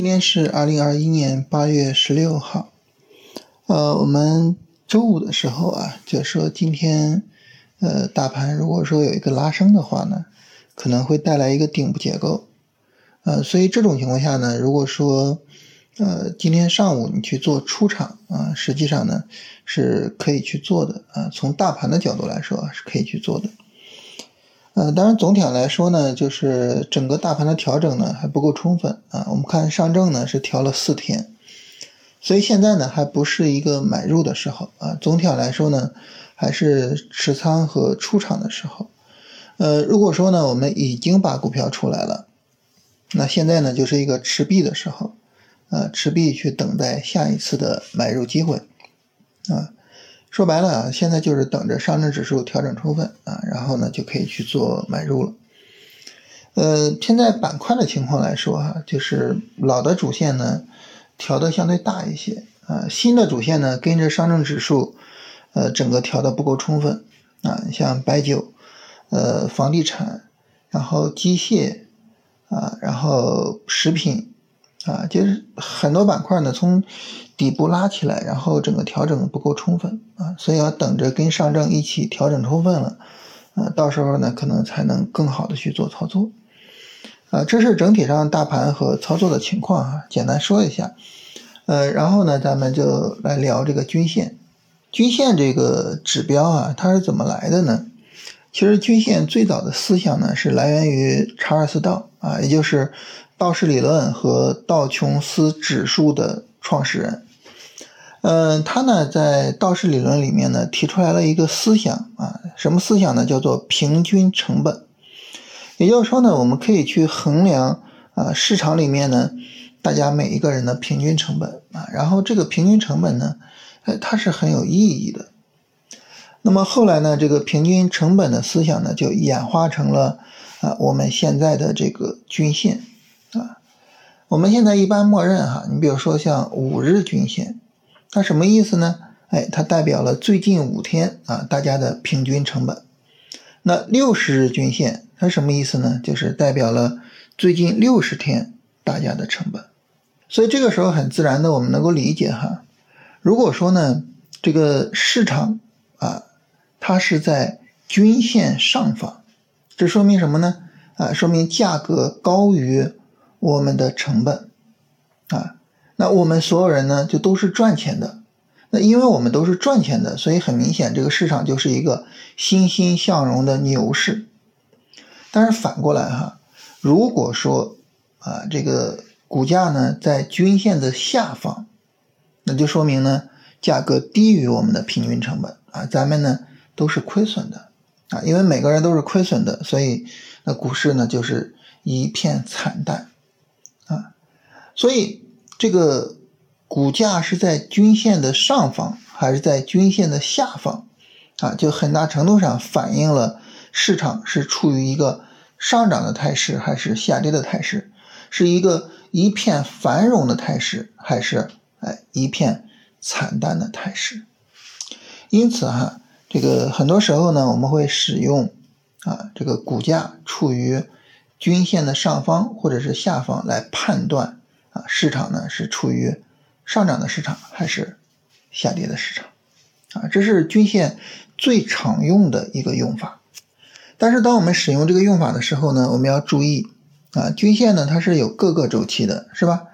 今天是二零二一年八月十六号，呃，我们周五的时候啊，就说今天，呃，大盘如果说有一个拉升的话呢，可能会带来一个顶部结构，呃，所以这种情况下呢，如果说，呃，今天上午你去做出场啊，实际上呢是可以去做的啊，从大盘的角度来说是可以去做的。呃，当然，总体上来说呢，就是整个大盘的调整呢还不够充分啊。我们看上证呢是调了四天，所以现在呢还不是一个买入的时候啊。总体上来说呢，还是持仓和出场的时候。呃，如果说呢我们已经把股票出来了，那现在呢就是一个持币的时候，啊，持币去等待下一次的买入机会，啊。说白了啊，现在就是等着上证指数调整充分啊，然后呢就可以去做买入了。呃，现在板块的情况来说哈，就是老的主线呢调的相对大一些啊，新的主线呢跟着上证指数，呃，整个调的不够充分啊，像白酒、呃，房地产，然后机械啊，然后食品。啊，就是很多板块呢，从底部拉起来，然后整个调整不够充分啊，所以要等着跟上证一起调整充分了，啊，到时候呢，可能才能更好的去做操作，啊，这是整体上大盘和操作的情况啊，简单说一下，呃，然后呢，咱们就来聊这个均线，均线这个指标啊，它是怎么来的呢？其实均线最早的思想呢，是来源于查尔斯道啊，也就是。道氏理论和道琼斯指数的创始人，嗯，他呢在道氏理论里面呢提出来了一个思想啊，什么思想呢？叫做平均成本。也就是说呢，我们可以去衡量啊市场里面呢大家每一个人的平均成本啊，然后这个平均成本呢，哎，它是很有意义的。那么后来呢，这个平均成本的思想呢就演化成了啊我们现在的这个均线。啊，我们现在一般默认哈，你比如说像五日均线，它什么意思呢？哎，它代表了最近五天啊大家的平均成本。那六十日均线它什么意思呢？就是代表了最近六十天大家的成本。所以这个时候很自然的我们能够理解哈，如果说呢这个市场啊它是在均线上方，这说明什么呢？啊，说明价格高于。我们的成本啊，那我们所有人呢就都是赚钱的。那因为我们都是赚钱的，所以很明显这个市场就是一个欣欣向荣的牛市。但是反过来哈，如果说啊这个股价呢在均线的下方，那就说明呢价格低于我们的平均成本啊，咱们呢都是亏损的啊，因为每个人都是亏损的，所以那股市呢就是一片惨淡啊。所以，这个股价是在均线的上方还是在均线的下方，啊，就很大程度上反映了市场是处于一个上涨的态势还是下跌的态势，是一个一片繁荣的态势还是哎一片惨淡的态势。因此哈，这个很多时候呢，我们会使用啊这个股价处于均线的上方或者是下方来判断。啊，市场呢是处于上涨的市场还是下跌的市场？啊，这是均线最常用的一个用法。但是当我们使用这个用法的时候呢，我们要注意啊，均线呢它是有各个周期的，是吧？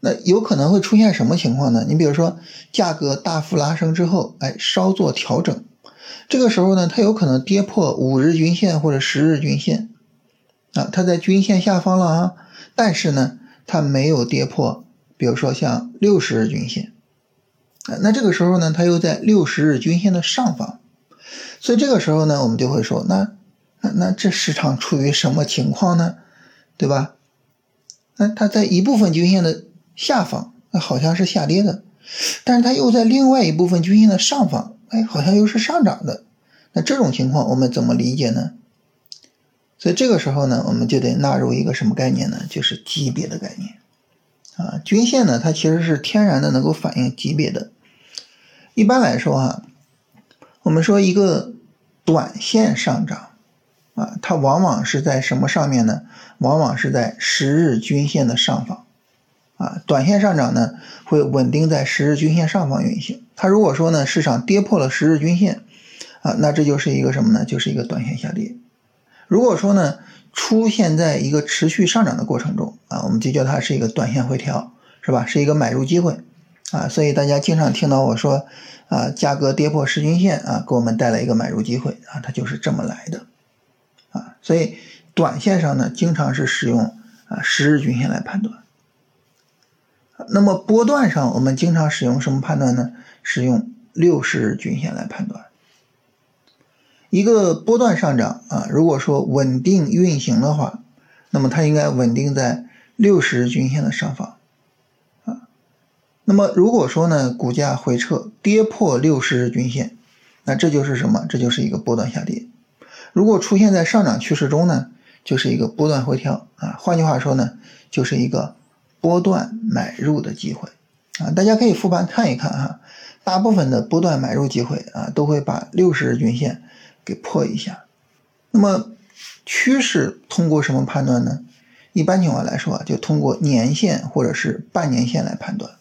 那有可能会出现什么情况呢？你比如说价格大幅拉升之后，哎，稍作调整，这个时候呢，它有可能跌破五日均线或者十日均线，啊，它在均线下方了啊，但是呢。它没有跌破，比如说像六十日均线，啊，那这个时候呢，它又在六十日均线的上方，所以这个时候呢，我们就会说，那那那这市场处于什么情况呢？对吧？那它在一部分均线的下方，那好像是下跌的，但是它又在另外一部分均线的上方，哎，好像又是上涨的。那这种情况我们怎么理解呢？所以这个时候呢，我们就得纳入一个什么概念呢？就是级别的概念啊。均线呢，它其实是天然的能够反映级别的。一般来说哈，我们说一个短线上涨啊，它往往是在什么上面呢？往往是在十日均线的上方啊，短线上涨呢会稳定在十日均线上方运行。它如果说呢市场跌破了十日均线，啊，那这就是一个什么呢？就是一个短线下跌。如果说呢出现在一个持续上涨的过程中，啊，我们就叫它是一个短线回调，是吧？是一个买入机会，啊，所以大家经常听到我说，啊，价格跌破十均线，啊，给我们带来一个买入机会，啊，它就是这么来的，啊，所以短线上呢经常是使用啊十日均线来判断。那么波段上，我们经常使用什么判断呢？使用六十日均线来判断。一个波段上涨啊，如果说稳定运行的话，那么它应该稳定在六十日均线的上方啊。那么如果说呢，股价回撤跌破六十日均线，那这就是什么？这就是一个波段下跌。如果出现在上涨趋势中呢，就是一个波段回调啊。换句话说呢，就是一个。波段买入的机会啊，大家可以复盘看一看哈，大部分的波段买入机会啊，都会把六十日均线给破一下。那么趋势通过什么判断呢？一般情况来说啊，就通过年线或者是半年线来判断。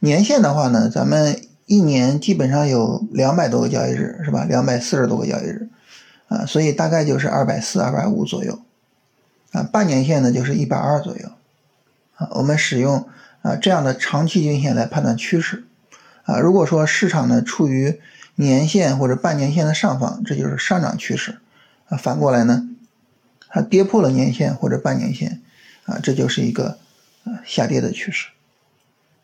年线的话呢，咱们一年基本上有两百多个交易日是吧？两百四十多个交易日啊，所以大概就是二百四、二百五左右啊。半年线呢，就是一百二左右。啊，我们使用啊这样的长期均线来判断趋势，啊，如果说市场呢处于年线或者半年线的上方，这就是上涨趋势，啊，反过来呢，它跌破了年线或者半年线，啊，这就是一个啊下跌的趋势。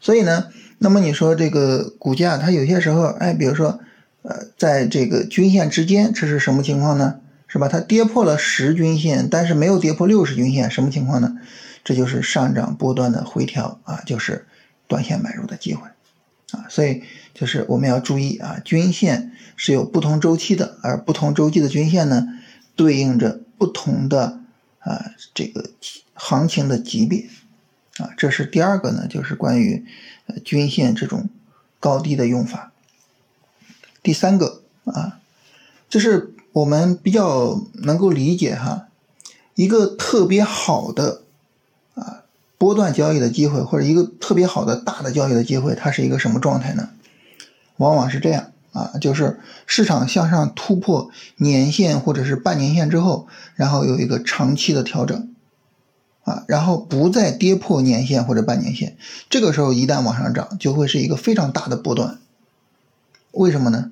所以呢，那么你说这个股价它有些时候，哎，比如说，呃，在这个均线之间，这是什么情况呢？是吧？它跌破了十均线，但是没有跌破六十均线，什么情况呢？这就是上涨波段的回调啊，就是短线买入的机会啊，所以就是我们要注意啊，均线是有不同周期的，而不同周期的均线呢，对应着不同的啊这个行情的级别啊，这是第二个呢，就是关于呃均线这种高低的用法。第三个啊，就是我们比较能够理解哈，一个特别好的。波段交易的机会，或者一个特别好的大的交易的机会，它是一个什么状态呢？往往是这样啊，就是市场向上突破年线或者是半年线之后，然后有一个长期的调整啊，然后不再跌破年线或者半年线，这个时候一旦往上涨，就会是一个非常大的波段。为什么呢？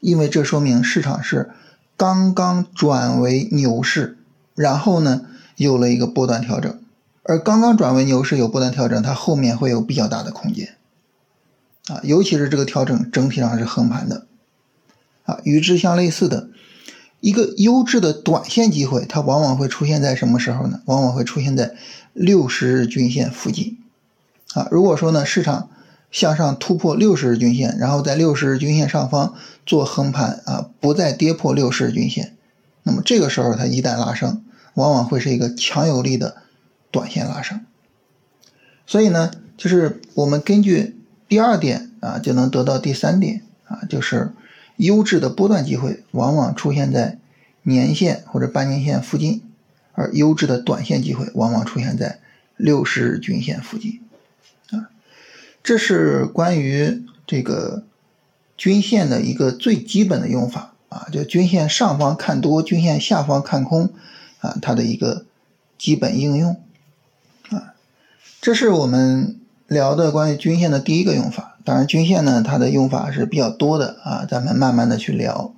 因为这说明市场是刚刚转为牛市，然后呢有了一个波段调整。而刚刚转为牛市有波段调整，它后面会有比较大的空间，啊，尤其是这个调整整体上是横盘的，啊，与之相类似的一个优质的短线机会，它往往会出现在什么时候呢？往往会出现在六十日均线附近，啊，如果说呢市场向上突破六十日均线，然后在六十日均线上方做横盘，啊，不再跌破六十日均线，那么这个时候它一旦拉升，往往会是一个强有力的。短线拉升，所以呢，就是我们根据第二点啊，就能得到第三点啊，就是优质的波段机会往往出现在年线或者半年线附近，而优质的短线机会往往出现在六十日均线附近啊。这是关于这个均线的一个最基本的用法啊，就均线上方看多，均线下方看空啊，它的一个基本应用。这是我们聊的关于均线的第一个用法。当然，均线呢，它的用法是比较多的啊，咱们慢慢的去聊。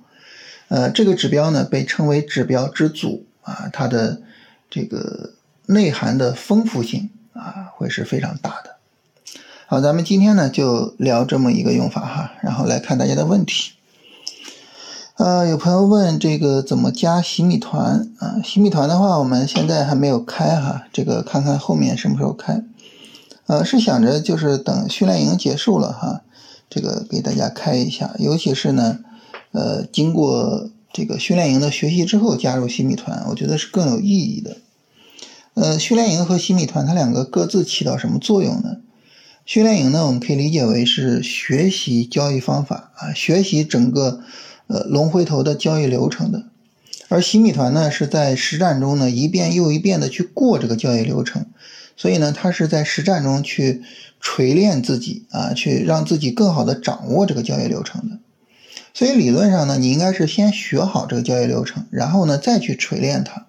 呃，这个指标呢，被称为指标之祖啊，它的这个内涵的丰富性啊，会是非常大的。好，咱们今天呢就聊这么一个用法哈，然后来看大家的问题。呃，有朋友问这个怎么加洗米团啊？洗米团的话，我们现在还没有开哈，这个看看后面什么时候开。呃，是想着就是等训练营结束了哈，这个给大家开一下，尤其是呢，呃，经过这个训练营的学习之后加入新米团，我觉得是更有意义的。呃，训练营和新米团它两个各自起到什么作用呢？训练营呢，我们可以理解为是学习交易方法啊，学习整个呃龙回头的交易流程的，而新米团呢是在实战中呢一遍又一遍的去过这个交易流程。所以呢，他是在实战中去锤炼自己啊，去让自己更好的掌握这个交易流程的。所以理论上呢，你应该是先学好这个交易流程，然后呢再去锤炼它。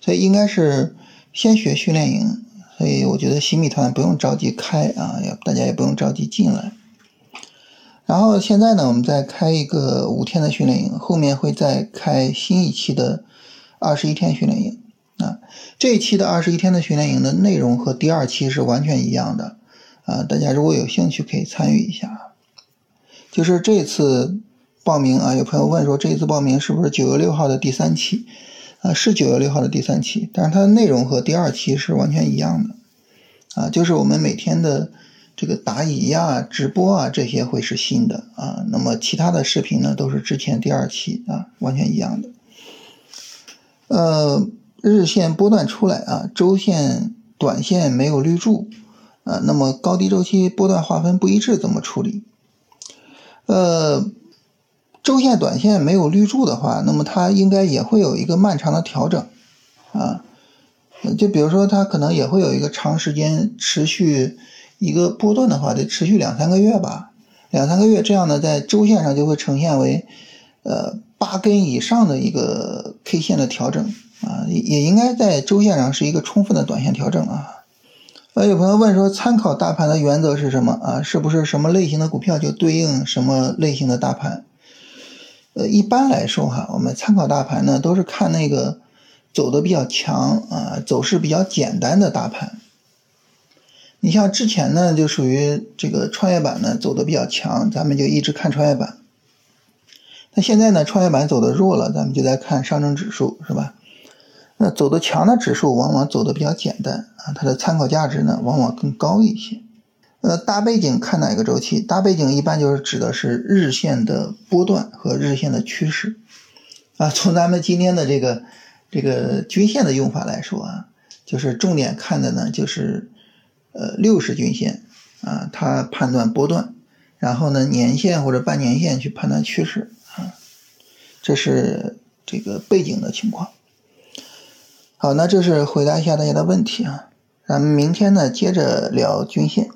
所以应该是先学训练营。所以我觉得新米团不用着急开啊，也大家也不用着急进来。然后现在呢，我们再开一个五天的训练营，后面会再开新一期的二十一天训练营啊。这一期的二十一天的训练营的内容和第二期是完全一样的啊。大家如果有兴趣可以参与一下。就是这次报名啊，有朋友问说这次报名是不是九月六号的第三期？啊，是九月六号的第三期，但是它的内容和第二期是完全一样的，啊，就是我们每天的这个答疑呀、直播啊这些会是新的啊，那么其他的视频呢都是之前第二期啊，完全一样的。呃，日线波段出来啊，周线、短线没有绿柱啊，那么高低周期波段划分不一致怎么处理？呃。周线、短线没有绿柱的话，那么它应该也会有一个漫长的调整，啊，就比如说它可能也会有一个长时间持续一个波段的话，得持续两三个月吧，两三个月这样呢，在周线上就会呈现为呃八根以上的一个 K 线的调整啊，也应该在周线上是一个充分的短线调整啊。呃，有朋友问说，参考大盘的原则是什么啊？是不是什么类型的股票就对应什么类型的大盘？呃，一般来说哈，我们参考大盘呢，都是看那个走的比较强啊，走势比较简单的大盘。你像之前呢，就属于这个创业板呢走的比较强，咱们就一直看创业板。那现在呢，创业板走的弱了，咱们就在看上证指数，是吧？那走的强的指数往往走的比较简单啊，它的参考价值呢往往更高一些。呃，大背景看哪个周期？大背景一般就是指的是日线的波段和日线的趋势啊。从咱们今天的这个这个均线的用法来说啊，就是重点看的呢就是呃六十均线啊，它判断波段，然后呢年线或者半年线去判断趋势啊，这是这个背景的情况。好，那这是回答一下大家的问题啊，咱们明天呢接着聊均线。